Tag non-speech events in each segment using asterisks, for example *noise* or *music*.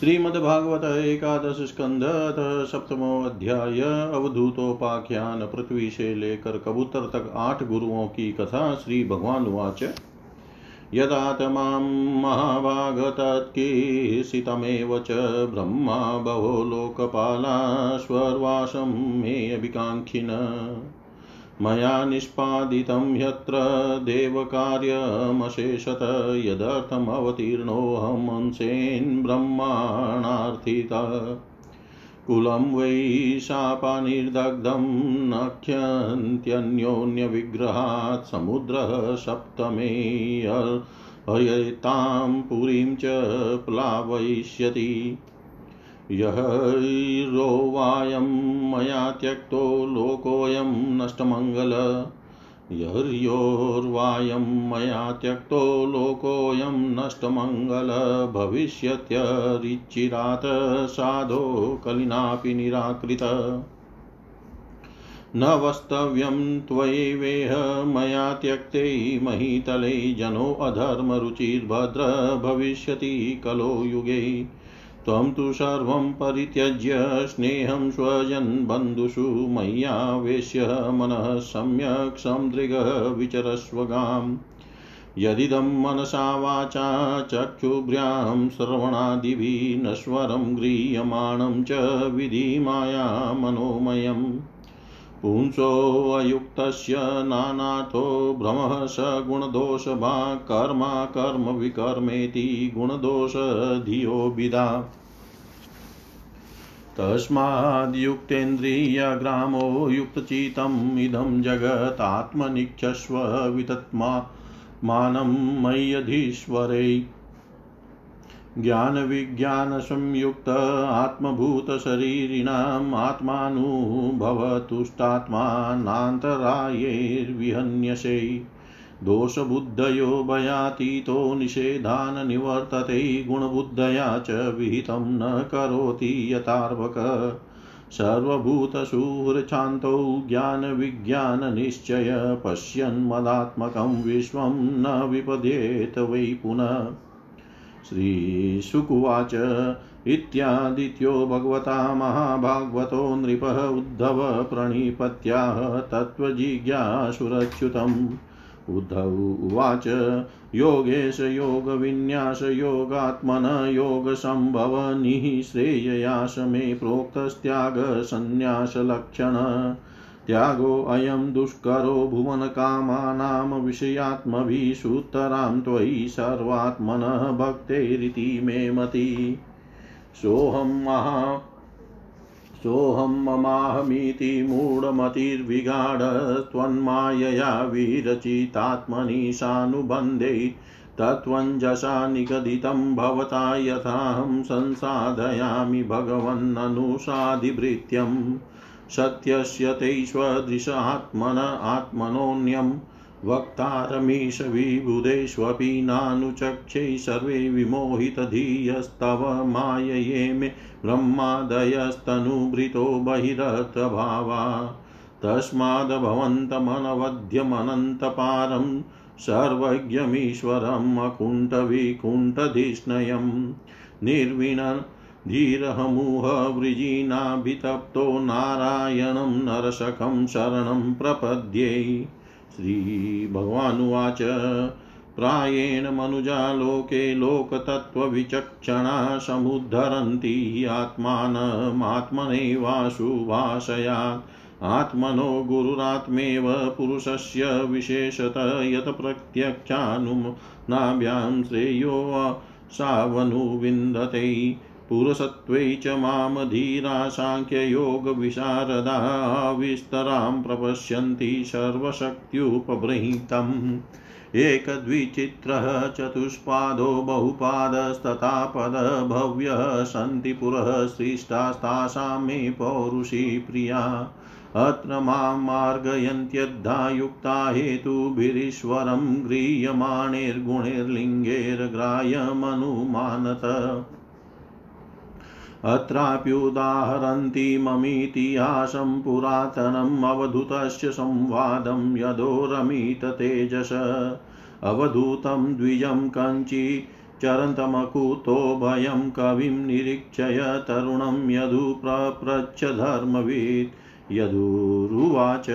श्रीमद्भागवत एकादश स्कंध सप्तमो अध्याय अवधूतोपाख्यान पृथ्वी से लेकर कबूतर तक आठ गुरुओं की कथा श्री भगवान उवाच। यदा तमां महाभागतत्कीर्षितमेव च ब्रह्मा बहो लोकपाला स्वर्वासं मे अभिकाङ्क्षिन मया निष्पादितं ह्यत्र देवकार्यमशेषत यदर्थमवतीर्णोऽहमंसेन् ब्रह्माणार्थिता। कुलं वै शापानिर्दग्धं नख्यन्त्यन्योन्यविग्रहात्, समुद्रः सप्तमे हयतां पुरीं च प्लावयिष्यति। यहैरोवायं मया त्यक्तो लोकोऽयं नष्टमङ्गल। यर्योर्वायं मया त्यक्तो लोकोऽयं नष्टमङ्गल। भविष्यत्यरिचिरात् साधो कलिनापि निराकृत। न वस्तव्यं त्वयैवेह मया त्यक्ते महीतले जनो अधर्मरुचिर्भद्र भविष्यति कलो युगे। त्वं तु सर्वं परित्यज्य स्नेहं स्वजन् बन्धुषु मय्यावेश्य मनः सम्यक् संदृगः विचरस्वगाम्। यदिदं मनसा वाचा चक्षुभ्र्यां श्रवणादिभिः नश्वरं गृह्यमाणं च विधिमाया मनोमयम्। पुंसोऽयुक्तस्य नानाथो भ्रमः स गुणदोषभाक् कर्मा कर्मविकर्मेति गुणदोषधियोभिधा तस्माद्युक्तेन्द्रियग्रामो युक्तचित्तम् इदं जगतात्मनिक्षस्व वितत्मा मानं मय्यधीश्वरै। ज्ञानविज्ञानसंयुक्त आत्मभूतशरीरिणाम् आत्मानुभवतुष्टात्मानान्तरायैर्विहन्यसे। दोषबुद्धयो भयातीतो निषेधान् निवर्तते गुणबुद्धया च विहितं न करोति यथार्वक। सर्वभूतसुहृच्छान्तौ ज्ञानविज्ञाननिश्चय पश्यन्मदात्मकं विश्वं न विपद्येत वै पुनः। श्रीशुकुवाच इत्यादित्यो भगवता महाभागवतो नृपः उद्धव प्रणिपत्याह तत्त्वजिज्ञासुरच्युतम्। उद्धव उवाच, योगेश योगविन्यासयोगात्मन योगसम्भवनिः श्रेययास मे प्रोक्तस्त्यागसन्न्यासलक्षण। त्यागोऽयं दुष्करो भुवनकामानां विषयात्मभिः सूतरां त्वयि सर्वात्मनः भक्तेरिति मे मति। सोऽहं महा सोऽहं ममाहमीति मूढमतिर्विगाढत्वन्मायया विरचितात्मनि सानुबन्धे तत्त्वञ्जसा निगदितं भवता यथाहं संसाधयामि भगवन्ननुसादिभृत्यम् सत्यस्य ते स्वदृश आत्मन आत्मनोऽन्यं वक्तारमीश विबुधेष्वपि नानुचक्षे सर्वे विमोहितधियस्तव मायये मे ब्रह्मादयस्तनुभृतो बहिरर्थभावा। तस्माद्भवन्तमनवद्यमनन्तपारं सर्वज्ञमीश्वरम् अकुण्ठविकुण्ठधिष्णयं निर्विण धीरहमुहवृजिनाभितप्तो नारायणं नरसखं शरणं प्रपद्ये। श्रीभगवानुवाच, प्रायेण मनुजा लोके लोकतत्त्वविचक्षणा समुद्धरन्ति आत्मानमात्मनैवाशु भाषयात् आत्मनो गुरुरात्मेव पुरुषस्य विशेषत यत् प्रत्यक्षानुनाभ्यां श्रेयो सावनुविन्दते पुरुषत्वे च माँ धीरा साङ्ख्ययोगविशारदा विस्तरां प्रपश्यन्ति सर्वशक्त्युपबृंहितम्। एकद्विचित्रः चतुष्पादो बहुपादस्तथा पदभव्यः सन्ति पुरः सृष्टास्तासां मे पौरुषी प्रिया। अत्र माँ मार्गयन्त्यद्धा युक्ता हेतुभिरीश्वरं गृह्यमाणैर्गुणैर्लिङ्गैर्ग्राह्यमनुमानत अत्राप्युदाहरन्ति ममीतिहासं पुरातनम् अवधूतस्य संवादं यदो रमित तेजस। अवधूतं द्विजं कञ्चि चरन्तमकुतो भयं कविं निरीक्षय तरुणं यदु प्रप्रच्छ धर्मवित्। यदुरुवाच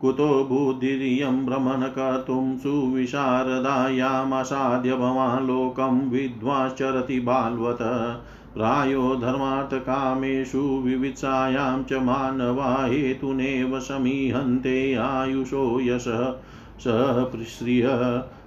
कुतो बुद्धिरियं भ्रमण कर्तुं सुविशारदायामासाद्य भवान् लोकं विद्वाश्चरति बाल्वत। प्रायो धर्मार्थकामेषु विवित्सायां च मानवा हेतुनेव समीहन्ते आयुषो यशः। सप्रिश्रिय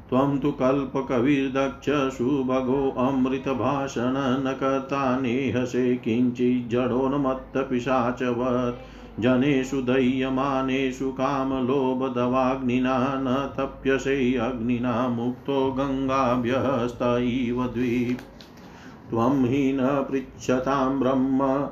त्वं तु कल्पकविर्दक्ष सुभगोऽमृतभाषण न कर्ता नेहसे किञ्चिज्जडोन्मत्तपिशाचवत् जनेषु दह्यमानेषु कामलोभदवाग्निना न तप्यसे अग्निना मुक्तो गङ्गाभ्यस्त इव द्वीप। त्वं हि न पृच्छतां ब्रह्म,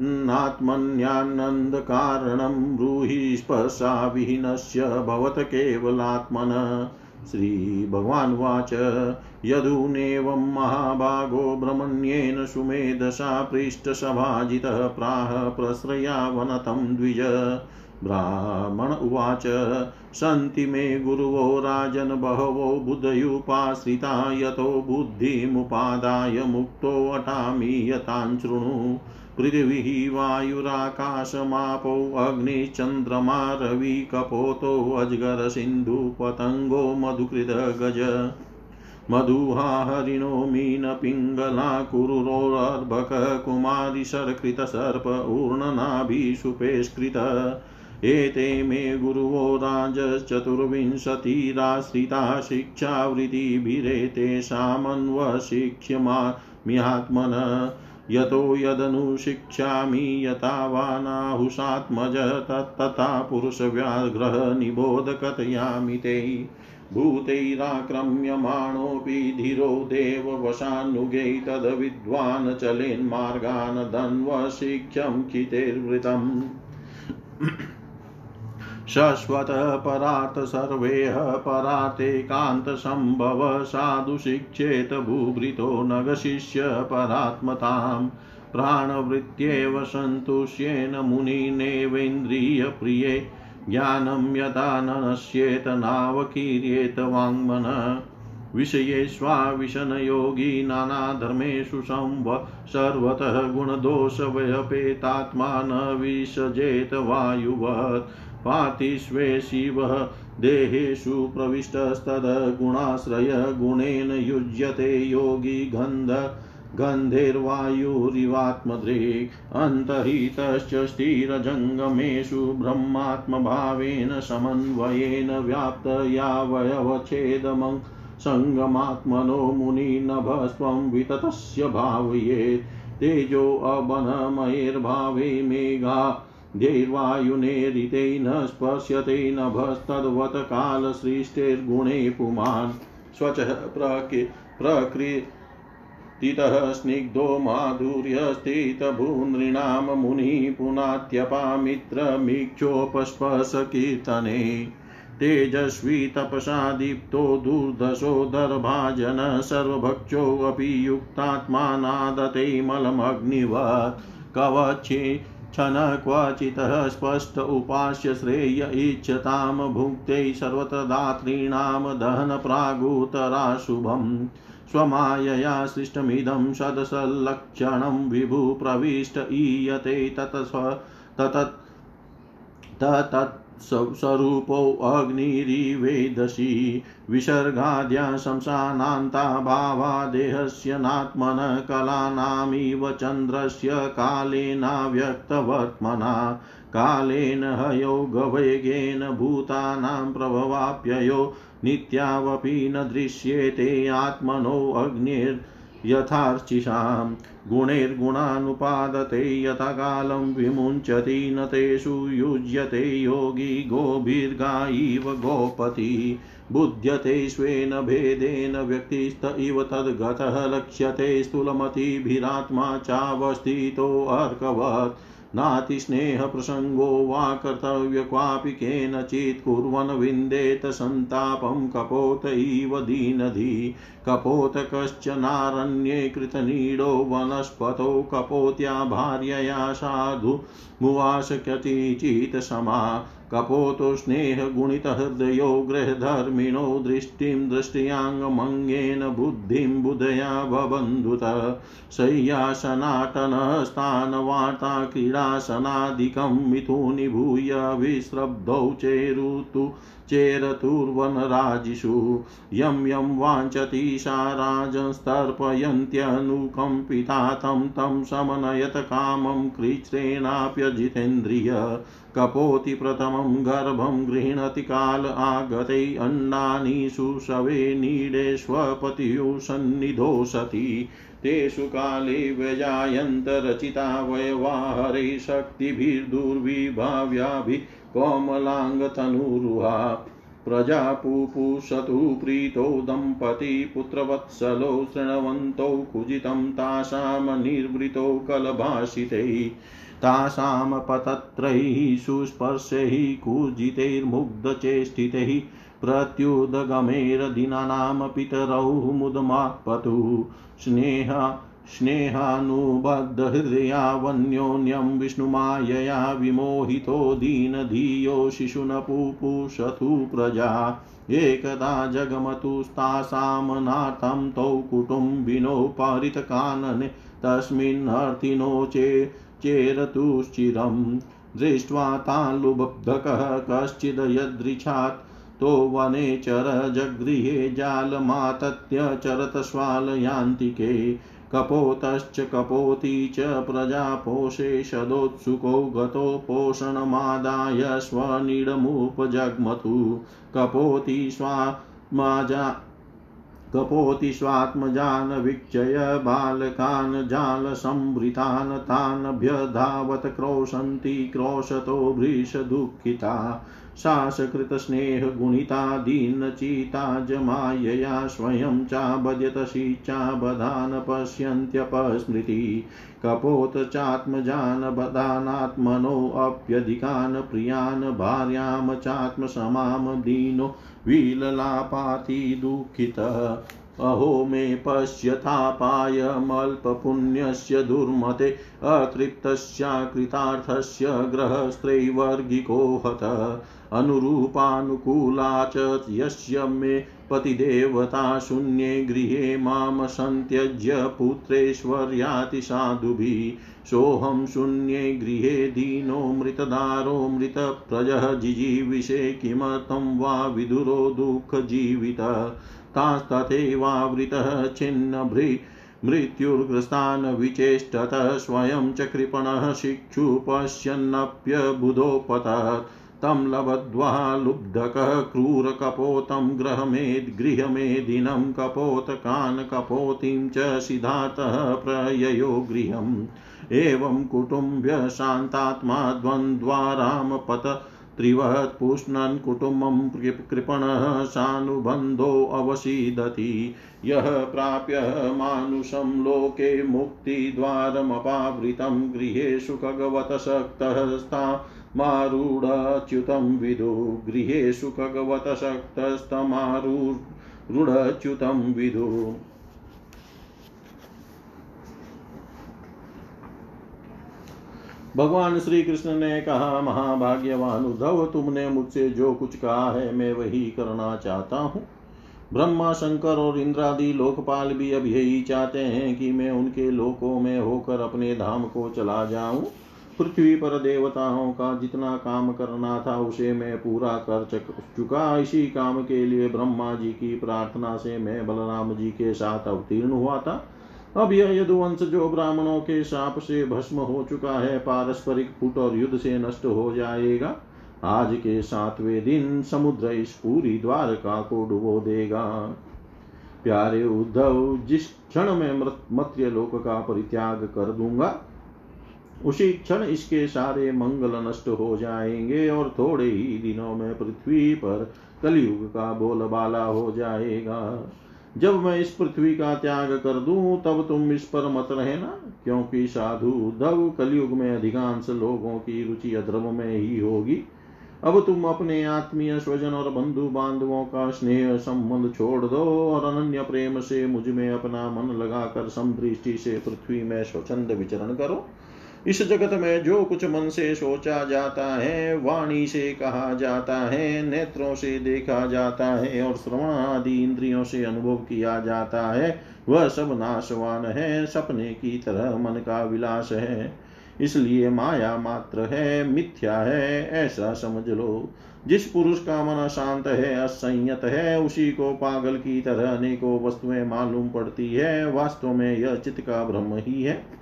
नात्मन्यानन्दकारणं ब्रूहि स्पर्शाविहीनस्य भवत केवलात्मन। श्रीभगवानुवाच, यदूनेवं महाभागो ब्रह्मण्येन सुमेधसा पृष्ठसभाजितः प्राह प्रश्रयावनतं द्विज। ब्राह्मण उवाच, सन्ति मे गुरुवो राजन् बहवो बुधयुपाश्रिता, यतो बुद्धिमुपादाय मुक्तो अटामि यतान् शृणु। पृथिवीः वायुराकाशमापौ अग्निश्चन्द्रमा रविकपोतो अजगरसिन्धुपतङ्गो मधुकृत गज। मधुहा हरिणो मीनपिङ्गला कुरुरोरर्भक कुमारिशर्कृतसर्प ऊर्णनाभिषुपेष्कृत एते मे गुरुवो राजश्चतुर्विंशतिराश्रिता शिक्षावृत्तिभिरेतेषामन्वशिक्ष्यमात्मन यतो यदनुशिक्षामि यथा वा नाहुषात्मज तत्तथा पुरुषव्याघ्रः निबोध कथयामि ते। भूतैराक्रम्यमाणोऽपि धीरो देववशानुगै तद्विद्वान् चलेन्मार्गान् धन्वशिक्षं चितेर्वृतम् शश्वतः परात् सर्वेह परातेकान्तसम्भव साधु शिक्षेत भूभृतो नगशिष्य परात्मताम् प्राणवृत्त्येव सन्तुष्येन मुनिनेवेन्द्रियप्रिये ज्ञानं यदा न नश्येत नावकीर्येत वाङ्मन। विषयेष्वाविशनयोगी नानाधर्मेषु संव सर्वतः गुणदोषव्यपेतात्मा न विसजेत वायुवत्। पातिष्वे शिवः देहेषु प्रविष्टस्तद्गुणाश्रय गुणेन युज्यते योगी गन्ध। गन्धेर्वायुरिवात्मदृक् अन्तर्हितश्च स्थिरजङ्गमेषु ब्रह्मात्मभावेन समन्वयेन व्याप्तयावयवच्छेदमं सङ्गमात्मनो मुनिनभस्त्वं विततस्य भावयेत्। तेजोऽबनमयैर्भावे मेघा धैर्वायुनेरिते न स्पर्श्यते नभस्तद्वत् कालसृष्टेर्गुणे पुमान्। स्वचः प्रकृतितः स्निग्धो माधुर्यस्थितभूनृणां मुनिः पुनात्यपामित्रमीक्षोपस्पर्शकीर्तने। तेजस्वी तपसा दीप्तो दुर्दशो दर्भाजन सर्वभक्षोऽपि युक्तात्मा मलमग्निवत् कवचे क्षण क्वचितः स्पष्ट उपास्य श्रेय इच्छतां भुक्ते सर्वतदातॄणां दहनप्रागुतराशुभम् स्वमायया सृष्टमिदं सदसल्लक्षणं विभु प्रविष्ट ईयते ततस्व ततत् ततत् स्वरूपोऽग्निरिवेदसी विसर्गाद्या शंसानान्ता भावा देहस्य नात्मन कलानामिव चन्द्रस्य कालेनाव्यक्तवर्त्मना कालेन हयोगवेगेन भूतानां प्रभवाप्ययो नित्यावपि न दृश्येते आत्मनोऽग्निर् यथार्चिषां गुणैर्गुणानुपादते यथाकालं विमुञ्चति न तेषु युज्यते योगी गोभिर्गा गोपति बुध्यते स्वेन भेदेन व्यक्तिस्त इव तद्गतः लक्ष्यते स्थूलमतिभिरात्मा चावस्थितोऽर्कवत् नातिस्नेहप्रसङ्गो वा कर्तव्य क्वापि केनचित् कुर्वन् विन्देत सन्तापं कपोत इव दीनधी। कपोत कश्चनारण्ये कृतनीडो वनस्पतौ कपोत्या भार्यया साधु मुवास क्वचित् समा। कपोतो स्नेहगुणितहृदयो गृहधर्मिणो दृष्टिं दृष्ट्याङ्गमङ्गेन बुद्धिं बुधया बबन्धुत। शय्यासनाटनस्थानवार्ता क्रीडासनादिकं मिथुनिभूय विस्रब्धौ चेरुतु चेरतुर्वनराजिषु। यं यं वाञ्छति सा राजस्तर्पयन्त्यनुकम्पिता तं तं समनयत कामं कृच्छ्रेणाप्यजितेन्द्रिय। कपोति प्रथमं गर्भं गृह्णति काल आगते अण्डानि सुशवे नीडेष्वपतियुः सन्निधौ सति। तेषु काले व्यजायन्तरचिता वयवाहरे शक्तिभिर्दुर्विभाव्याभिः कोमलाङ्गतनुरुहा प्रजापुपुषतु प्रीतो दम्पती पुत्रवत्सलो शृण्वन्तौ कुजितं तासां कलभाषितैः। तासां पतत्रैः सुस्पर्शैः कुजितैर्मुग्धचेष्टितैः प्रत्युदगमेर्दिनानां पितरौ मुदमापतु स्नेह, स्नेहानुबद्धहृदयावन्योन्यं विष्णुमायया विमोहितो दीनधियो शिशुनपुपुषतु प्रजा। एकदा जगमतुस्तासामनार्थं तौ कुटुम्बिनो पारितकानने, तस्मिन्नर्थिनो चे चेरतुश्चिरं दृष्ट्वा ताल्लुबद्धकः कश्चिदयदृच्छात् तो वने चर जगृहे जालमातत्य चरतश्वालयान्तिके कपोतश्च कपोती च प्रजापोषे सदोत्सुको गतो पोषणमादाय स्वनिडमुपजग्मतु। कपोति स्वात्मजा कपोति स्वात्मजान् वीक्षय बालकान् जालसम्भृतान् तानभ्यधावत् क्रोशन्ति क्रोशतो भृशदुःखिता शासकृतस्नेहगुणिता दीनचिता जमायया स्वयं चाबध्यतशी चाबधान् पश्यन्त्यपस्मृति कपोत चात्मजान् बधानात्मनोऽप्यधिकान् प्रियान् भार्यां चात्मसमां दीनो विललापाति दुःखितः। अहो मे पश्यतापायमल्पपुण्यस्य दुर्मते अतृप्तस्याकृतार्थस्य ग्रहस्त्रैवर्गिको हतः अनुरूपानुकूला च यस्य मे पतिदेवता शून्ये गृहे माँ सन्त्यज्य पुत्रेश्वर्याति साधुभिः। सोऽहं शून्ये गृहे दीनो मृतदारो मृतप्रजः जिजीविषे किमर्थं वा विदुरो दुःखजीवितः। तास्तथैवावृतः छिन्नभृ मृत्युर्ग्रस्तान् विचेष्टतः स्वयं च कृपणः शिक्षु पश्यन्नप्यबुधोपतत् तं लब्ध्वा लुब्धकः क्रूरकपोतं गृहमेद् गृहमेदिनं कपोतकान् कपोतिं च सिद्धार्थः प्रययो गृहम्। एवं कुटुम्ब्य शान्तात्मा द्वन्द्वारामपत त्रिवत् पुष्णन् कुटुम्बं कृपणः सानुबन्धोऽवसीदति यः प्राप्य मानुषं लोके मुक्तिद्वारमपावृतं गृहेषु खगवतशक्तस्ता मारूढच्युतं विदु। गृहेषु खगवतशक्तस्तमारूढच्युतं विदु। भगवान श्री कृष्ण ने कहा, महाभाग्यवान उद्धव, तुमने मुझसे जो कुछ कहा है, मैं वही करना चाहता हूँ। ब्रह्मा, शंकर और इंद्रादि लोकपाल भी अब यही चाहते हैं कि मैं उनके लोकों में होकर अपने धाम को चला जाऊँ। पृथ्वी पर देवताओं का जितना काम करना था, उसे मैं पूरा कर चुका। इसी काम के लिए ब्रह्मा जी की प्रार्थना से मैं बलराम जी के साथ अवतीर्ण हुआ था। अब यह यदुवंश जो ब्राह्मणों के शाप से भस्म हो चुका है, पारस्परिक फुट और युद्ध से नष्ट हो जाएगा। आज के सातवें दिन समुद्र इस पूरी द्वारका को डुबो देगा। प्यारे उद्धव, जिस क्षण में मत्स्य लोक का परित्याग कर दूँगा, उसी क्षण इसके सारे मंगल नष्ट हो जाएँगे और थोड़े ही दिनों में पृथ्वी पर कलयुग का बोलबाला हो जाएगा। जब मैं इस पृथ्वी का त्याग कर दूँ, तब तुम इस पर मत रहना, क्योंकि साधु उद्धव कलयुग में अधिकांश लोगों की रुचि अधर्म में ही होगी। अब तुम अपने आत्मीय स्वजन और बंधु बांधवों का स्नेह संबंध छोड़ दो और अनन्य प्रेम से मुझमें अपना मन लगाकर समदृष्टि से पृथ्वी में स्वच्छंद विचरण करो। इस जगत में जो कुछ मन से सोचा जाता है, वाणी से कहा जाता है, नेत्रों से देखा जाता है और श्रवण आदि इंद्रियों से अनुभव किया जाता है, वह सब नाशवान है, सपने की तरह मन का विलास है। इसलिए माया मात्र है, मिथ्या है, ऐसा समझ लो। जिस पुरुष का मन शांत है, असंयत है, उसी को पागल की तरह अनेकों वस्तुएँ मालूम पड़ती है, वास्तव में यह चित्त का ब्रह्म ही है।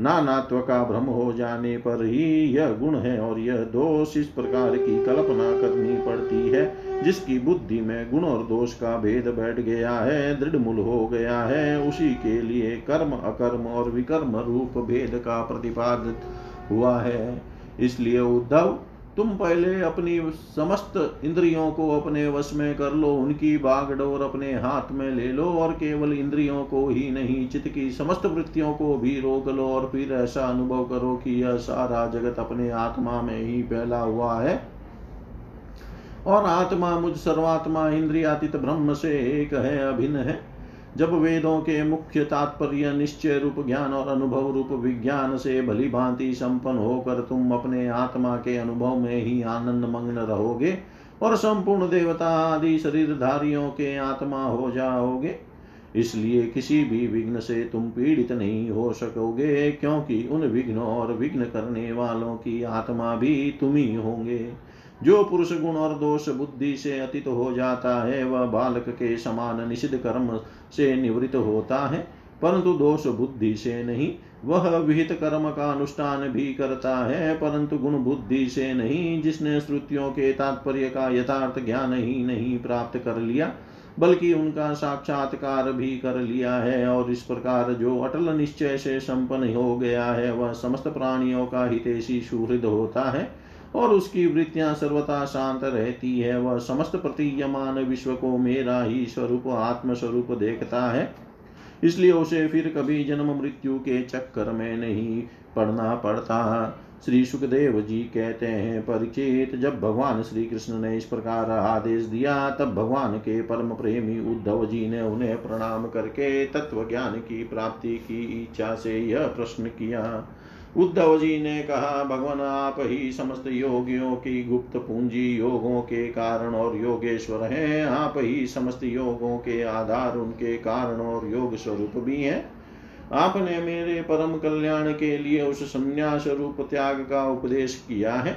नानात्व का भ्रम हो जाने पर ही यह गुण है और यह दोष इस प्रकार की कल्पना करनी पड़ती है, जिसकी बुद्धि में गुण और दोष का भेद बैठ गया है, दृढ़ मूल हो गया है। उसी के लिए कर्म, अकर्म और विकर्म रूप भेद का प्रतिपादित हुआ है। इसलिए उद्धव तुम पहले अपनी समस्त इंद्रियों को अपने वश में कर लो, उनकी बागडोर अपने हाथ में ले लो और केवल इंद्रियों को ही नहीं, चित्त की समस्त वृत्तियों को भी रोक लो और फिर ऐसा अनुभव करो कि यह सारा जगत अपने आत्मा में ही फैला हुआ है। और आत्मा मुझ सर्वात्मा इंद्रियातीत ब्रह्म से एक है, अभिन्न है। जब वेदों के मुख्य तात्पर्य, निश्चय रूप ज्ञान और अनुभव रूप विज्ञान से भली भांति संपन्न होकर तुम अपने आत्मा के अनुभव में ही आनंद मग्न रहोगे और संपूर्ण देवता आदि शरीरधारियों के आत्मा हो जाओगे। इसलिए किसी भी विघ्न से तुम पीड़ित नहीं हो सकोगे, क्योंकि उन विघ्नों और विघ्न करने वालों की आत्मा भी तुम ही होंगे। जो पुरुष गुण और दोष बुद्धि से अतीत हो जाता है, वह बालक के समान निषिद्ध कर्म से निवृत्त होता है, परंतु दोष बुद्धि से नहीं, वह विहित कर्म का अनुष्ठान भी करता है, परंतु गुण बुद्धि से नहीं, जिसने श्रुतियों के तात्पर्य का यथार्थ ज्ञान ही नहीं प्राप्त कर लिया, बल्कि उनका साक्षात्कार भी कर लिया है, और इस प्रकार जो अटल निश्चय से संपन्न हो गया है, वह समस्त प्राणियों का हितेशी सुहृद होता है। और उसकी वृत्तियाँ सर्वथा शांत रहती है। वह समस्त प्रतीयमान विश्व को मेरा ही स्वरूप आत्म स्वरूप देखता है। इसलिए उसे फिर कभी जन्म मृत्यु के चक्कर में नहीं पड़ना पड़ता। श्री सुखदेव जी कहते हैं, परिचित, जब भगवान श्री कृष्ण ने इस प्रकार आदेश दिया, तब भगवान के परम प्रेमी उद्धव जी ने उन्हें प्रणाम करके तत्व ज्ञान की प्राप्ति की इच्छा से यह प्रश्न किया। उद्धव जी ने कहा, भगवान, आप ही समस्त योगियों की गुप्त पूंजी योगों के कारण और योगेश्वर हैं। आप ही समस्त योगों के आधार उनके कारण और योग स्वरूप भी हैं। आपने मेरे परम कल्याण के लिए उस संन्यास रूप त्याग का उपदेश किया है।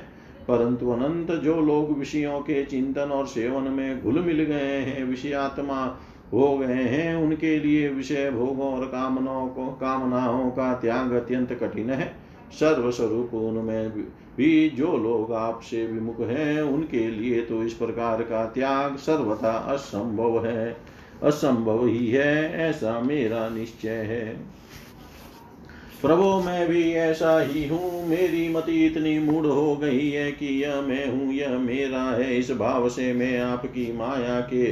परंतु अनंत जो लोग विषयों के चिंतन और सेवन में घुल मिल गए हैं, विषयात्मा हो गए हैं, उनके लिए विषय भोगों और कामनाओं को, कामनाओं का त्याग अत्यंत कठिन है। सर्वस्वरूप उनमें भी जो लोग आपसे विमुख हैं, उनके लिए तो इस प्रकार का त्याग सर्वथा असंभव है। असंभव ही है, ऐसा मेरा निश्चय है। प्रभो, मैं भी ऐसा ही हूँ, मेरी मति इतनी मूड हो गई है कि यह मैं हूँ, यह मेरा है। इस भाव से मैं आपकी माया के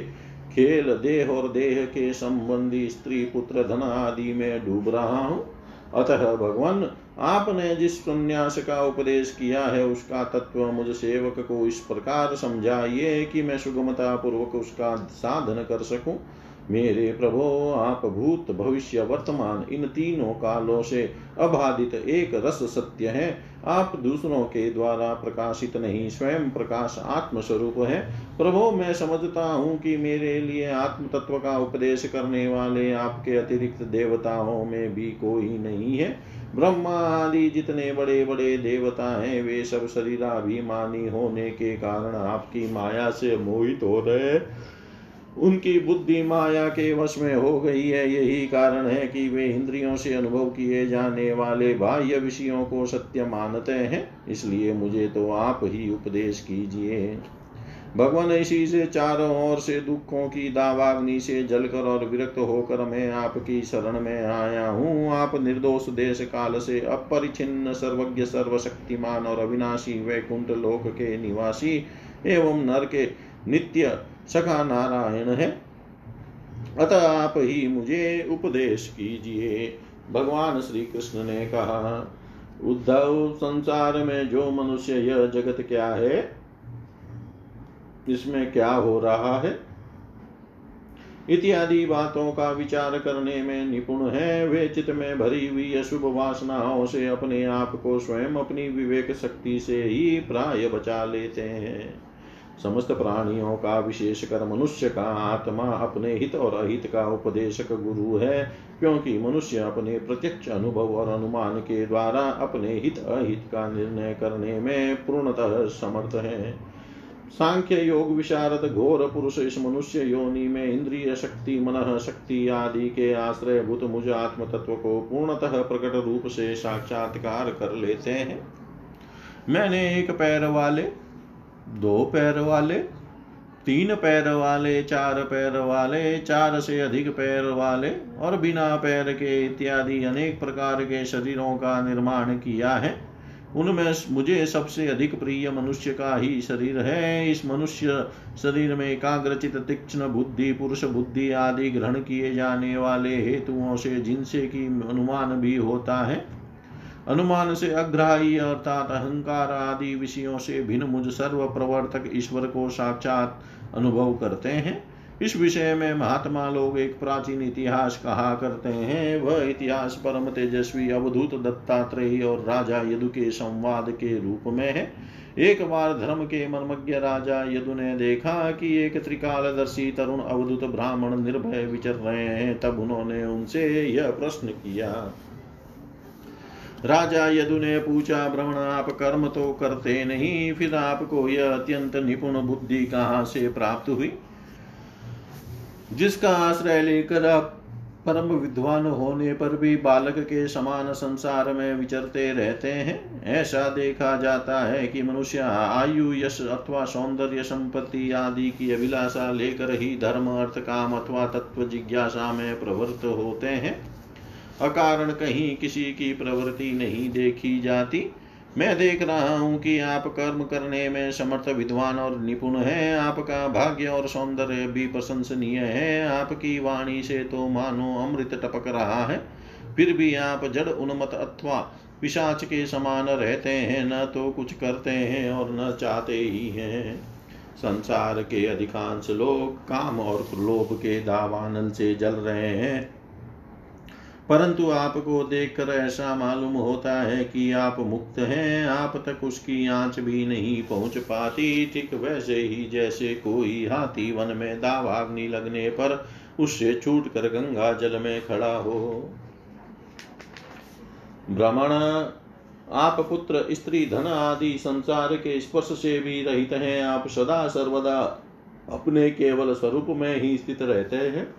खेल, देह और देह के संबंधी स्त्री, पुत्र, धन आदि में डूब रहा हूँ। अतः भगवान, आपने जिस संन्यास का उपदेश किया है, उसका तत्व मुझ सेवक को इस प्रकार समझाइए कि मैं सुगमता पूर्वक उसका साधन कर सकूँ। मेरे प्रभो, आप भूत भविष्य, वर्तमान, इन तीनों कालों से अबाधित एक रस सत्य है। आप दूसरों के द्वारा प्रकाशित नहीं, स्वयं प्रकाश आत्म स्वरूप है। प्रभो, मैं समझता हूँ कि मेरे लिए आत्म तत्व का उपदेश करने वाले आपके अतिरिक्त देवताओं में भी कोई नहीं है। ब्रह्मा आदि जितने बड़े बड़े देवता हैं, वे सब शरीराभिमानी होने के कारण आपकी माया से मोहित हो रहे उनकी बुद्धि माया के वश में हो गई है। यही कारण है कि वे इंद्रियों से अनुभव किए जाने वाले बाह्य विषयों को सत्य मानते हैं। इसलिए मुझे तो आप ही उपदेश कीजिए। भगवान इसी से चारों ओर से दुखों की दावाग्नि से जलकर और विरक्त होकर मैं आपकी शरण में आया हूँ। आप निर्दोष देश काल से अपरिचिन्न सर्वज्ञ, सर्वशक्तिमान और अविनाशी वैकुंठ लोक के निवासी एवं नर के नित्य सखा नारायण है। अतः आप ही मुझे उपदेश कीजिए। भगवान श्री कृष्ण ने कहा, उद्धव, संसार में जो मनुष्य, यह जगत क्या है? इसमें क्या हो रहा है? इत्यादि बातों का विचार करने में निपुण है। वे चित्त में भरी हुई अशुभ वासनाओं से अपने आप को स्वयं अपनी विवेक शक्ति से ही प्राय बचा लेते हैं। समस्त प्राणियों का विशेष कर मनुष्य का आत्मा अपने हित और अहित का उपदेशक गुरु है, क्योंकि मनुष्य अपने प्रत्यक्ष अनुभव और अनुमान के द्वारा अपने हित अहित का निर्णय करने में पूर्णतः समर्थ है। सांख्य योग विशारद घोर पुरुष इस मनुष्य योनि में इंद्रिय शक्ति, मन शक्ति आदि के आश्रय भूत मुझ आत्म तत्व को पूर्णतः प्रकट रूप से साक्षात्कार कर लेते हैं। मैंने एक पैर वाले दो पैर वाले, तीन पैर वाले, चार पैर वाले, चार से अधिक पैर वाले और बिना पैर के इत्यादि अनेक प्रकार के शरीरों का निर्माण किया है। उनमें मुझे सबसे अधिक प्रिय मनुष्य का ही शरीर है। इस मनुष्य शरीर में एकाग्रचित, तीक्ष्ण बुद्धि, पुरुष बुद्धि आदि ग्रहण किए जाने वाले हेतुओं से जिनसे की अनुमान भी होता है। अनुमान से अग्राही अर्थात अहंकार आदि विषयों से भिन्न मुझ सर्व प्रवर्तक ईश्वर को साक्षात अनुभव करते हैं। इस विषय में महात्मा लोग एक प्राचीन इतिहास कहा करते हैं। वह इतिहास परम तेजस्वी, अवधूत दत्तात्रेय और राजा यदु के संवाद के रूप में है। एक बार धर्म के मर्मज्ञ राजा यदु ने देखा कि एक त्रिकालदर्शी तरुण अवधूत ब्राह्मण निर्भय विचर रहे हैं, तब उन्होंने उनसे यह प्रश्न किया। राजा यदु ने पूछा भ्रमण आप कर्म तो करते नहीं, फिर आपको यह अत्यंत निपुण बुद्धि कहाँ से प्राप्त हुई? जिसका आश्रय लेकर आप परम विद्वान होने पर भी बालक के समान संसार में विचरते रहते हैं, ऐसा देखा जाता है कि मनुष्य आयु, यश अथवा सौंदर्य संपत्ति आदि की अभिलाषा लेकर ही धर्म, अर्थ, काम अथवा तत्व जिज्ञासा में प्रवृत्त होते हैं। अकारण कहीं किसी की प्रवृत्ति नहीं देखी जाती। मैं देख रहा हूँ कि आप कर्म करने में समर्थ विद्वान और निपुण हैं। आपका भाग्य और सौंदर्य भी प्रशंसनीय है। आपकी वाणी से तो मानो अमृत टपक रहा है। फिर भी आप जड़ उन्मत अथवा पिशाच के समान रहते हैं। न तो कुछ करते हैं और न चाहते ही हैं। संसार के अधिकांश लोग काम और लोभ के दावानल से जल रहे हैं। परंतु आपको देखकर ऐसा मालूम होता है कि आप मुक्त हैं, आप तक उसकी आँच भी नहीं पहुँच पाती। ठीक वैसे ही जैसे कोई हाथी वन में दावाग्नि लगने पर उससे छूट कर गंगा जल में खड़ा हो। भ्रमण आप पुत्र, स्त्री, धन आदि संसार के स्पर्श से भी रहित हैं। आप सदा सर्वदा अपने केवल स्वरूप में ही स्थित रहते हैं।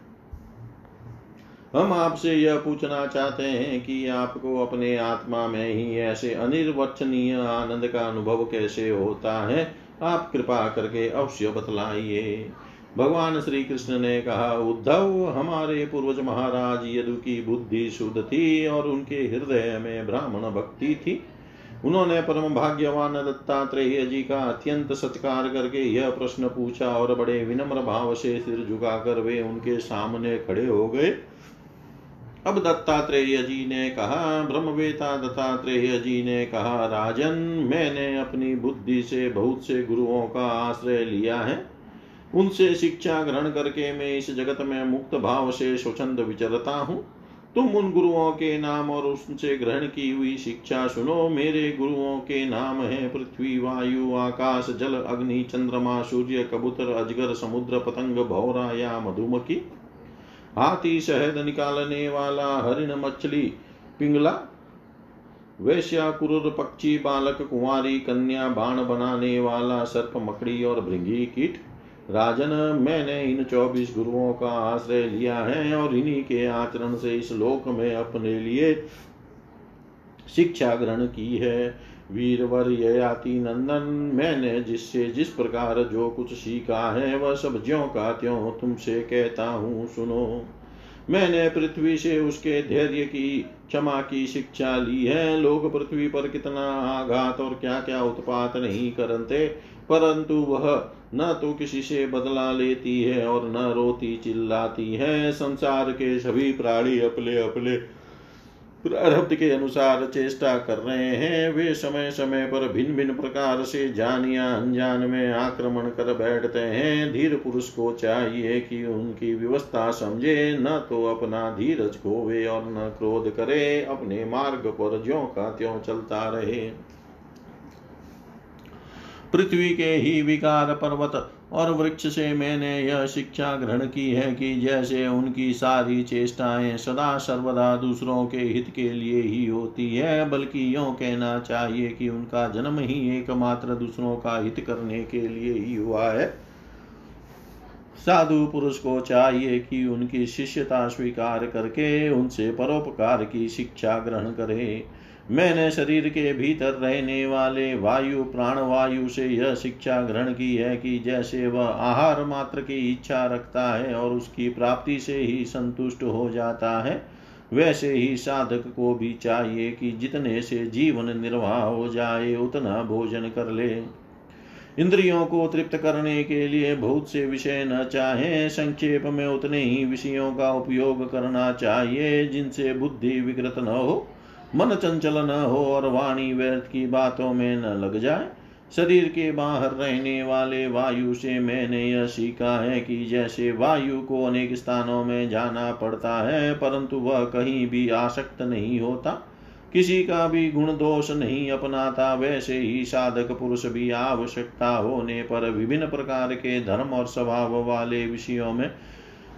हम आपसे यह पूछना चाहते हैं कि आपको अपने आत्मा में ही ऐसे अनिर्वचनीय आनंद का अनुभव कैसे होता है? आप कृपा करके अवश्य बतलाइए। भगवान श्री कृष्ण ने कहा, उद्धव, हमारे पूर्वज महाराज यदु की बुद्धि शुद्ध थी और उनके हृदय में ब्राह्मण भक्ति थी। उन्होंने परम भाग्यवान दत्तात्रेय जी का अत्यंत सत्कार करके यह प्रश्न पूछा और बड़े विनम्र भाव से सिर झुकाकर वे उनके सामने खड़े हो गए। अब दत्तात्रेय जी ने कहा, ब्रह्मवेता दत्तात्रेय जी ने कहा, राजन, मैंने अपनी बुद्धि से बहुत से गुरुओं का आश्रय लिया है। उनसे शिक्षा ग्रहण करके मैं इस जगत में मुक्त भाव से स्वच्छंद विचरता हूँ। तुम उन गुरुओं के नाम और उनसे ग्रहण की हुई शिक्षा सुनो। मेरे गुरुओं के नाम है पृथ्वी, वायु, आकाश, जल, अग्नि, चंद्रमा, सूर्य, कबूतर, अजगर, समुद्र, पतंग, भौरा या मधुमक्खी। हाथी शहद निकालने वाला हरिण मछली, पिंगला, वैश्या, कुरुर, पक्षी, बालक, कुंवारी, कन्या, बाण बनाने वाला सर्प, मकड़ी और भृंगी कीट। राजन, मैंने इन चौबीस गुरुओं का आश्रय लिया है और इन्हीं के आचरण से इस लोक में अपने लिए शिक्षा ग्रहण की है। वीरवर ययाति नंदन, मैंने जिससे जिस प्रकार जो कुछ सीखा है, वह सब ज्यो का त्यों तुमसे कहता हूँ, सुनो। मैंने पृथ्वी से उसके धैर्य की, क्षमा की शिक्षा ली है। लोग पृथ्वी पर कितना आघात और क्या क्या उत्पात नहीं करते, परंतु वह न तो किसी से बदला लेती है और न रोती चिल्लाती है। संसार के सभी प्राणी अपने अपने प्रारब्ध के अनुसार चेष्टा कर रहे हैं। वे समय समय पर भिन्न भिन्न प्रकार से जान या अनजान में आक्रमण कर बैठते हैं। धीर पुरुष को चाहिए कि उनकी व्यवस्था समझे। न तो अपना धीरज खोवे और न क्रोध करे। अपने मार्ग पर ज्यो का त्यों चलता रहे। पृथ्वी के ही विकार पर्वत और वृक्ष से मैंने यह शिक्षा ग्रहण की है कि जैसे उनकी सारी चेष्टाएँ सदा सर्वदा दूसरों के हित के लिए ही होती है, बल्कि यो कहना चाहिए कि उनका जन्म ही एकमात्र दूसरों का हित करने के लिए ही हुआ है। साधु पुरुष को चाहिए कि उनकी शिष्यता स्वीकार करके उनसे परोपकार की शिक्षा ग्रहण करे। मैंने शरीर के भीतर रहने वाले वायु प्राण वायु से यह शिक्षा ग्रहण की है कि जैसे वह आहार मात्र की इच्छा रखता है और उसकी प्राप्ति से ही संतुष्ट हो जाता है, वैसे ही साधक को भी चाहिए कि जितने से जीवन निर्वाह हो जाए, उतना भोजन कर ले। इंद्रियों को तृप्त करने के लिए बहुत से विषय न चाहे, संक्षेप में उतने ही विषयों का उपयोग करना चाहिए जिनसे बुद्धि विकृत न हो। मन चंचल न हो और वाणी व्यर्थ की बातों में न लग जाए। शरीर के बाहर रहने वाले वायु से मैंने यह सीखा है कि जैसे वायु को अनेक स्थानों में जाना पड़ता है, परंतु वह कहीं भी आसक्त नहीं होता। किसी का भी गुण दोष नहीं अपनाता, वैसे ही साधक पुरुष भी आवश्यकता होने पर विभिन्न प्रकार के धर्म और स्वभाव वाले विषयों में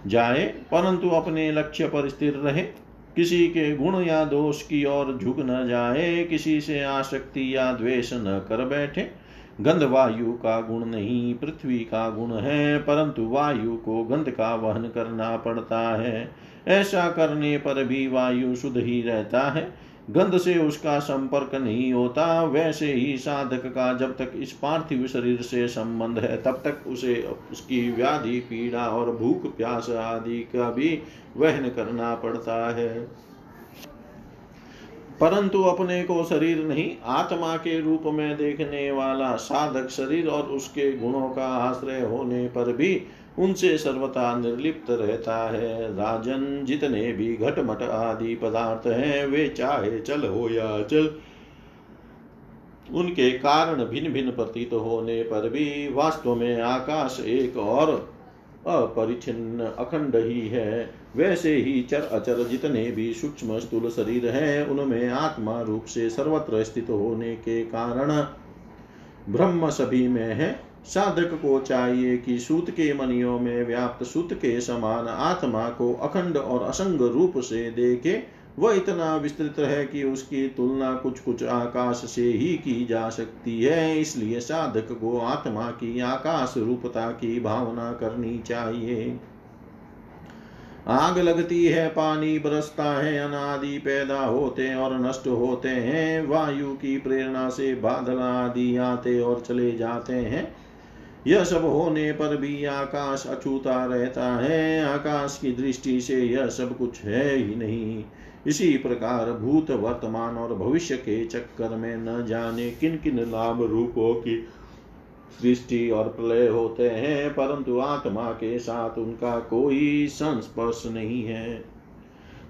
जाए, परंतु अपने लक्ष्य पर स्थिर रहे। किसी के गुण या दोष की ओर झुक न जाए, किसी से आसक्ति या द्वेष न कर बैठे। गंध वायु का गुण नहीं, पृथ्वी का गुण है, परंतु वायु को गंध का वहन करना पड़ता है। ऐसा करने पर भी वायु शुद्ध ही रहता है। गंध से उसका संपर्क नहीं होता। वैसे ही साधक का जब तक इस पार्थिव शरीर से संबंध है, तब तक उसे उसकी व्याधि, पीड़ा और भूख, प्यास आदि का भी वहन करना पड़ता है। परंतु अपने को शरीर नहीं, आत्मा के रूप में देखने वाला साधक शरीर और उसके गुणों का आश्रय होने पर भी उनसे सर्वथा निर्लिप्त रहता है। राजन जितने भी घटमट आदि पदार्थ हैं, वे चाहे चल हो या चल, उनके कारण भिन्न भिन्न प्रतीत होने पर भी वास्तव में आकाश एक और अपरिचिन्न अखंड ही है। वैसे ही चर अचर जितने भी सूक्ष्म स्थूल शरीर हैं, उनमें आत्मा रूप से सर्वत्र स्थित होने के कारण ब्रह्म सभी में है। साधक को चाहिए कि सूत के मनियों में व्याप्त सूत के समान आत्मा को अखंड और असंग रूप से देखे, वह इतना विस्तृत है कि उसकी तुलना कुछ कुछ आकाश से ही की जा सकती है। इसलिए साधक को आत्मा की आकाश रूपता की भावना करनी चाहिए। आग लगती है, पानी बरसता है, अनादि पैदा होते और नष्ट होते हैं, वायु की प्रेरणा से बादल आदि आते और चले जाते हैं। यह सब होने पर भी आकाश अछूता रहता है। आकाश की दृष्टि से यह सब कुछ है ही नहीं। इसी प्रकार भूत वर्तमान और भविष्य के चक्कर में न जाने किन किन लाभ रूपों की सृष्टि और प्रलय होते हैं, परंतु आत्मा के साथ उनका कोई संस्पर्श नहीं है।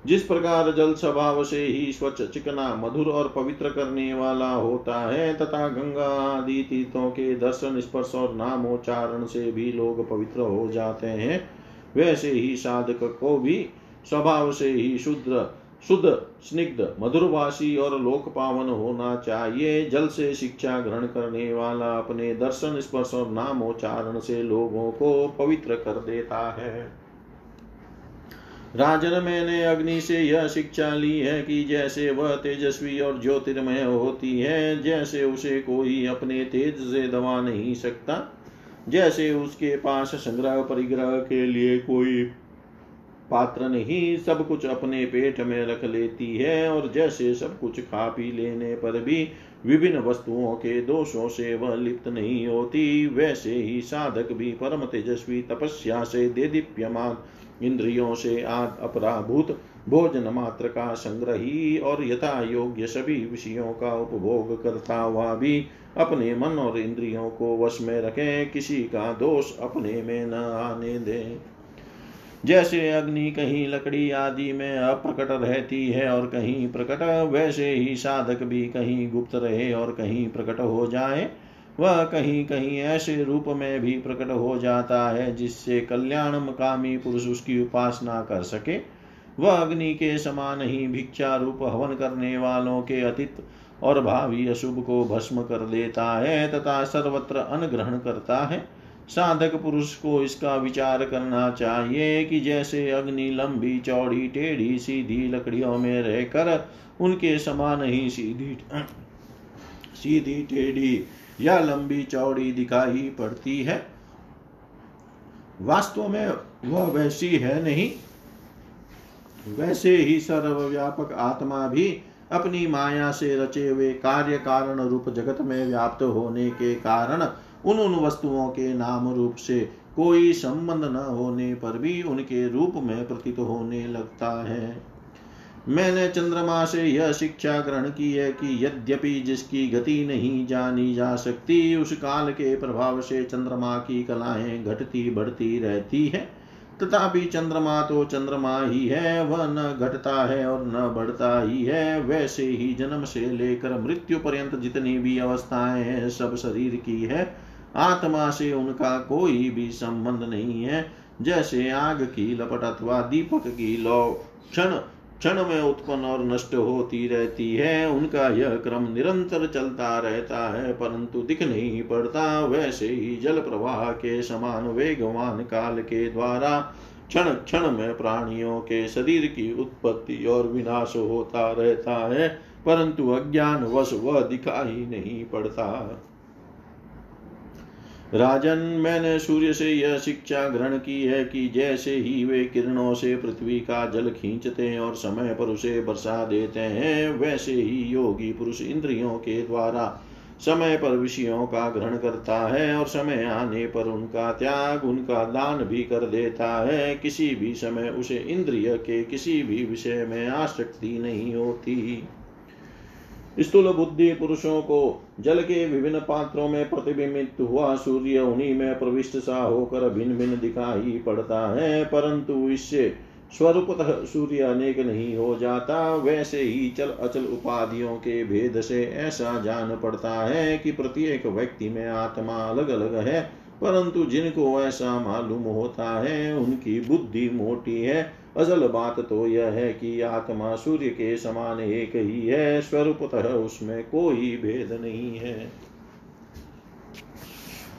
जिस प्रकार जल स्वभाव से ही स्वच्छ चिकना, मधुर और पवित्र करने वाला होता है, तथा गंगा आदि तीर्थों के दर्शन, स्पर्श और नामोच्चारण से भी लोग पवित्र हो जाते हैं, वैसे ही साधक को भी स्वभाव से ही शुद्ध शुद्ध, स्निग्ध, मधुरवासी और लोक पावन होना चाहिए। जल से शिक्षा ग्रहण करने वाला अपने दर्शन, स्पर्श और नामोच्चारण से लोगों को पवित्र कर देता है। राजन, मैंने अग्नि से यह शिक्षा ली है कि जैसे वह तेजस्वी और ज्योतिर्मय होती है, जैसे उसे कोई अपने तेज से दबा नहीं सकता, जैसे उसके पास संग्रह परिग्रह के लिए कोई पात्र नहीं, सब कुछ अपने पेट में रख लेती है और जैसे सब कुछ खा पी लेने पर भी विभिन्न वस्तुओं के दोषों से वह लिप्त नहीं होती, वैसे ही साधक भी परम तेजस्वी तपस्या से दे दीप्यमान इंद्रियों से अपराभूत भोजन मात्र का संग्रही और यथा योग्य सभी विषयों का उपभोग करता हुआ भी अपने मन और इंद्रियों को वश में रखें, किसी का दोष अपने में न आने दें। जैसे अग्नि कहीं लकड़ी आदि में अप्रकट रहती है और कहीं प्रकट, वैसे ही साधक भी कहीं गुप्त रहे और कहीं प्रकट हो जाए। वह कहीं कहीं ऐसे रूप में भी प्रकट हो जाता है जिससे कल्याण मकामी पुरुष उसकी उपासना कर सके। वह अग्नि के समान ही भिक्षा रूप हवन करने वालों के अतीत और भावी अशुभ को भस्म कर देता है तथा सर्वत्र अनुग्रहण करता है। साधक पुरुष को इसका विचार करना चाहिए कि जैसे अग्नि लंबी, चौड़ी, टेढ़ी, सीधी लकड़ियों में रहकर उनके समान ही सीधी *clears throat* सीधी, टेढ़ी या लंबी चौड़ी दिखाई पड़ती है। वास्तव में वह वैसी है नहीं। वैसे ही सर्वव्यापक आत्मा भी अपनी माया से रचे हुए कार्य कारण रूप जगत में व्याप्त होने के कारण उन उन वस्तुओं के नाम रूप से कोई संबंध न होने पर भी उनके रूप में प्रतीत होने लगता है। मैंने चंद्रमा से यह शिक्षा ग्रहण की है कि यद्यपि जिसकी गति नहीं जानी जा सकती, उस काल के प्रभाव से चंद्रमा की कलाएँ घटती बढ़ती रहती है। तथापि चंद्रमा तो चंद्रमा ही है, वह न घटता है और न बढ़ता ही है। वैसे ही जन्म से लेकर मृत्यु पर्यंत जितनी भी अवस्थाएँ हैं, सब शरीर की है। आत्मा से उनका कोई भी संबंध नहीं है। जैसे आग की लपट अथवा दीपक की लो क्षण क्षण में उत्पन्न और नष्ट होती रहती है। उनका यह क्रम निरंतर चलता रहता है, परंतु दिख नहीं पड़ता। वैसे ही जल प्रवाह के समान वेगवान काल के द्वारा क्षण क्षण में प्राणियों के शरीर की उत्पत्ति और विनाश होता रहता है, परंतु अज्ञान वश वह दिखाई नहीं पड़ता। राजन, मैंने सूर्य से यह शिक्षा ग्रहण की है कि जैसे ही वे किरणों से पृथ्वी का जल खींचते हैं और समय पर उसे बरसा देते हैं, वैसे ही योगी पुरुष इंद्रियों के द्वारा समय पर विषयों का ग्रहण करता है और समय आने पर उनका त्याग, उनका दान भी कर देता है। किसी भी समय उसे इंद्रिय के किसी भी विषय में आसक्ति नहीं होती। स्थूल बुद्धि पुरुषों को जल के विभिन्न पात्रों में प्रतिबिंबित हुआ सूर्य, उन्हीं में प्रविष्ट सा होकर भिन्न भिन्न दिखाई पड़ता है, परंतु इससे स्वरूपतः सूर्य अनेक नहीं हो जाता। वैसे ही चल अचल उपाधियों के भेद से ऐसा जान पड़ता है कि प्रत्येक व्यक्ति में आत्मा अलग अलग है, परंतु जिनको ऐसा मालूम होता है, उनकी बुद्धि मोटी है। असल बात तो यह है कि आत्मा सूर्य के समान एक ही है, स्वरूपतः उसमें कोई भेद नहीं है।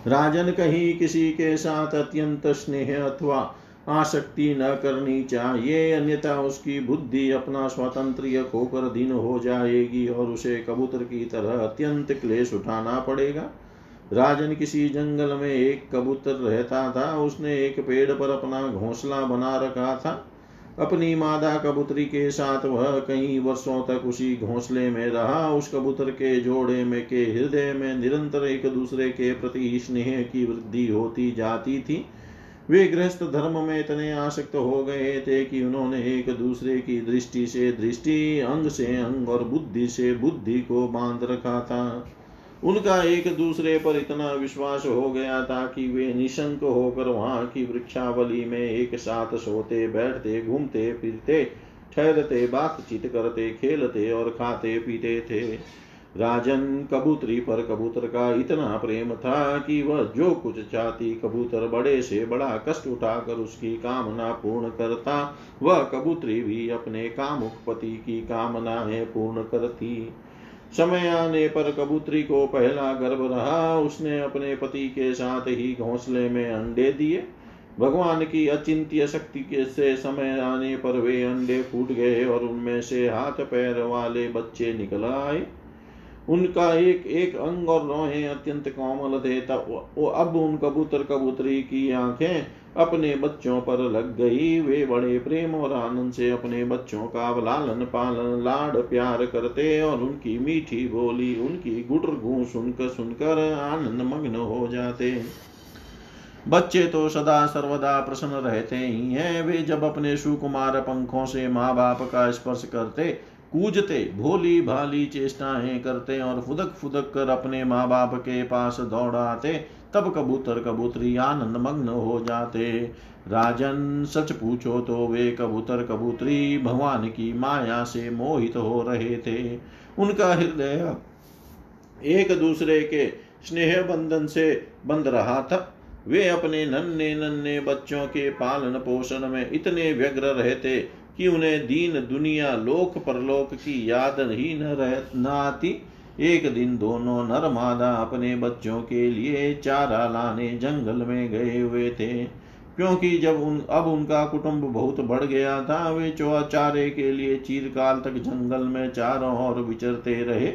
राजन कहीं किसी के साथ अत्यंत स्नेह अथवा आसक्ति न करनी चाहिए, अन्यथा उसकी बुद्धि अपना स्वातंत्र खोकर दिन हो जाएगी और उसे कबूतर की तरह अत्यंत क्लेश उठाना पड़ेगा। राजन किसी जंगल में एक कबूतर रहता था, उसने एक पेड़ पर अपना घोंसला बना रखा था। अपनी मादा कबूतरी के साथ वह कई वर्षों तक उसी घोंसले में रहा, उस कबूतर के जोड़े में, के हृदय में निरंतर एक दूसरे के प्रति स्नेह की वृद्धि होती जाती थी। वे गृहस्थ धर्म में इतने आसक्त हो गए थे कि उन्होंने एक दूसरे की दृष्टि से दृष्टि, अंग से अंग और बुद्धि से बुद्धि को बाँध रखा था। उनका एक दूसरे पर इतना विश्वास हो गया था कि वे निशंक होकर वहाँ की वृक्षावली में एक साथ सोते, बैठते, घूमते, फिरते, ठहरते, बातचीत करते, खेलते और खाते पीते थे। राजन कबूतरी पर कबूतर का इतना प्रेम था कि वह जो कुछ चाहती कबूतर बड़े से बड़ा कष्ट उठाकर उसकी कामना पूर्ण करता, वह कबूतरी भी अपने कामुक पति की कामनाएँ पूर्ण करती। समय आने पर कबूतरी को पहला गर्भ रहा, उसने अपने पति के साथ ही घोंसले में अंडे दिए। भगवान की अचिंत्य शक्ति के से समय आने पर वे अंडे फूट गए और उनमें से हाथ पैर वाले बच्चे निकल आए। उनका एक एक अंग और रोहे अत्यंत कोमल थे वो अब उन कबूतर कबूतरी की आँखें अपने बच्चों पर लग गई। वे बड़े प्रेम और आनंद से अपने बच्चों का लालन पालन, लाड प्यार करते और उनकी मीठी बोली, उनकी गुटर गू सुनकर सुनकर आनंद मग्न हो जाते। बच्चे तो सदा सर्वदा प्रसन्न रहते ही हैं। वे जब अपने सुकुमार पंखों से माँ बाप का स्पर्श करते कूजते, भोली भाली चेष्टाएँ करते और फुदक फुदक कर अपने माँ बाप के पास दौड़ाते, तब कबूतर कबूतरी आनंद मग्न हो जाते। राजन, सच पूछो तो वे कबूतर कबूतरी भगवान की माया से मोहित हो रहे थे। उनका हृदय एक दूसरे के स्नेह बंधन से बंध रहा था। वे अपने नन्हे नन्हे बच्चों के पालन पोषण में इतने व्यग्र रहते कि उन्हें दीन दुनिया, लोक परलोक की याद ही न रह, न आती। एक दिन दोनों नर मादा अपने बच्चों के लिए चारा लाने जंगल में गए हुए थे। क्योंकि जब उन, अब उनका कुटुंब बहुत बढ़ गया था, वे चारे के लिए चीरकाल तक जंगल में चारों ओर विचरते रहे।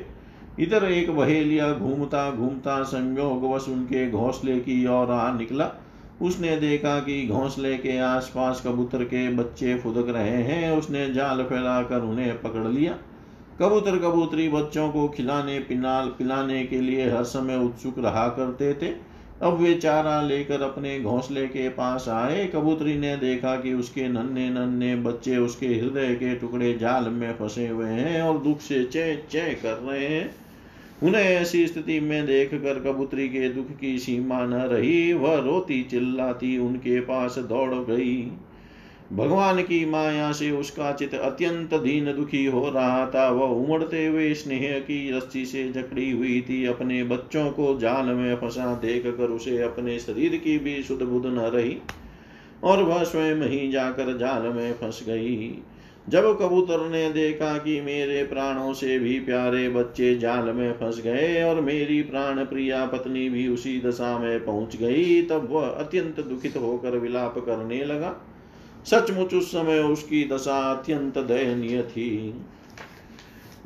इधर एक बहेलिया घूमता घूमता संयोग वश उनके घोंसले की ओर आ निकला। उसने देखा कि घोंसले के आसपास कबूतर के बच्चे फुदक रहे हैं। उसने जाल फैलाकर उन्हें पकड़ लिया। कबूतर कबूतरी बच्चों को खिलाने पिना पिलाने के लिए हर समय उत्सुक रहा करते थे। अब वे चारा लेकर अपने घोंसले के पास आए। कबूतरी ने देखा कि उसके नन्हे नन्हे बच्चे उसके हृदय के टुकड़े जाल में फंसे हुए हैं और दुख से चे चे कर रहे हैं। उन्हें ऐसी स्थिति में देख कर कबूतरी के दुख की सीमा न रही, वह रोती चिल्लाती उनके पास दौड़ गई। भगवान की माया से उसका चित अत्यंत दीन दुखी हो रहा था। वह उमड़ते हुए स्नेह की रस्सी से जकड़ी हुई थी। अपने बच्चों को जाल में फंसा देख कर उसे अपने शरीर की भी सुध बुध न रही और वह स्वयं ही जाकर जाल में फंस गई। जब कबूतर ने देखा कि मेरे प्राणों से भी प्यारे बच्चे जाल में फंस गए और मेरी प्राण प्रिया पत्नी भी उसी दशा में पहुँच गई, तब वह अत्यंत दुखित होकर विलाप करने लगा। सचमुच उस समय उसकी दशा अत्यंत दयनीय थी।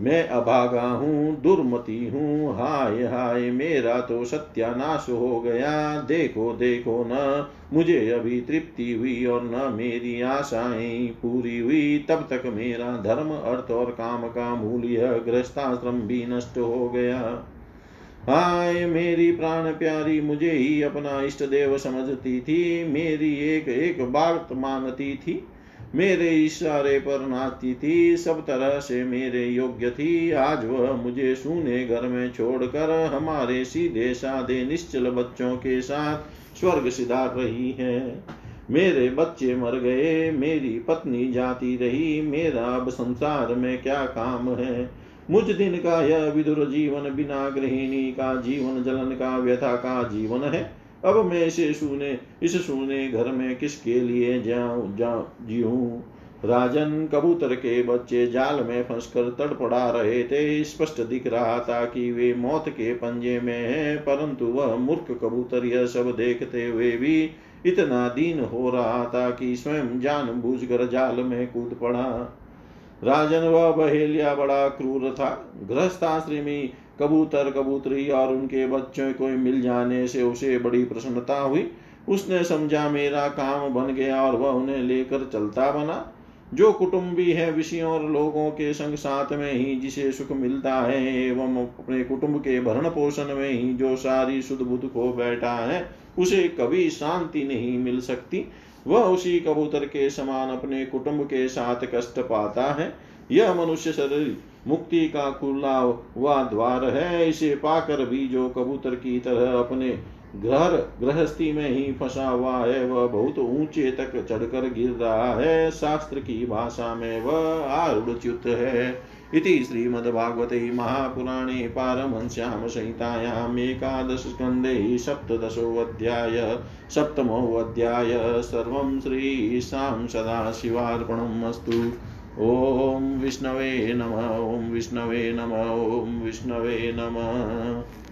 मैं अभागा हूँ, दुर्मति हूँ, हाय हाय, मेरा तो सत्यानाश हो गया। देखो देखो न, मुझे अभी तृप्ति हुई और न मेरी आशाएँ पूरी हुई। तब तक मेरा धर्म, अर्थ और काम का मूल्य गृहस्थाश्रम भी नष्ट हो गया। हाय, मेरी प्राण प्यारी, मुझे ही अपना इष्ट देव समझती थी। मेरी एक एक बात मानती थी। मेरे इशारे पर नाचती थी, सब तरह से मेरे योग्य थी। आज वह मुझे सुने घर में छोड़कर हमारे सीधे साधे निश्चल बच्चों के साथ स्वर्ग सिधार रही है। मेरे बच्चे मर गए, मेरी पत्नी जाती रही, मेरा अब संसार में क्या काम है? मुझ दिन का यह विदुर जीवन बिना गृहिणी का, जीवन जलन का व्यथा का जीवन है। अब मैं इसे सुने, इस सुने घर में किसके लिए जाऊँ जा जीऊं? राजन कबूतर के बच्चे जाल में फंसकर तड़पड़ा रहे थे। स्पष्ट दिख रहा था कि वे मौत के पंजे में हैं, परंतु वह मूर्ख कबूतर यह सब देखते हुए भी इतना दीन हो रहा था कि स्वयं जान बूझ जाल में कूद पड़ा। राजन व बहेलिया बड़ा क्रूर था। गृहस्थाश्रमी कबूतर, कबूतरी और उनके बच्चों को मिल जाने से उसे बड़ी प्रसन्नता हुई। उसने समझा, मेरा काम बन गया और वह उन्हें लेकर चलता बना। जो कुटुंबी है, विषयों और लोगों के संग साथ में ही जिसे सुख मिलता है, एवं अपने कुटुंब के भरण पोषण में ही जो सारी शुद्ध बुद्ध को बैठा है, उसे कभी शांति नहीं मिल सकती। वह उसी कबूतर के समान अपने कुटुंब के साथ कष्ट पाता है। यह मनुष्य शरीर मुक्ति का खुला हुआ द्वार है। इसे पाकर भी जो कबूतर की तरह अपने घर गृहस्थी में ही फंसा हुआ है, वह बहुत ऊँचे तक चढ़कर गिर रहा है। शास्त्र की भाषा में वह आरूढ़च्युत है। इति श्रीमद्भागवते महापुराणे पारमंस्यां संहितायाम् एकादशस्कन्धे सप्तदशोऽध्याय, सप्तमोऽध्याय। सर्वं श्रीशां सदाशिवार्पणम् अस्तु। ॐ विष्णवे नम, ॐ विष्णवे नम, ॐ विष्णवे नमः।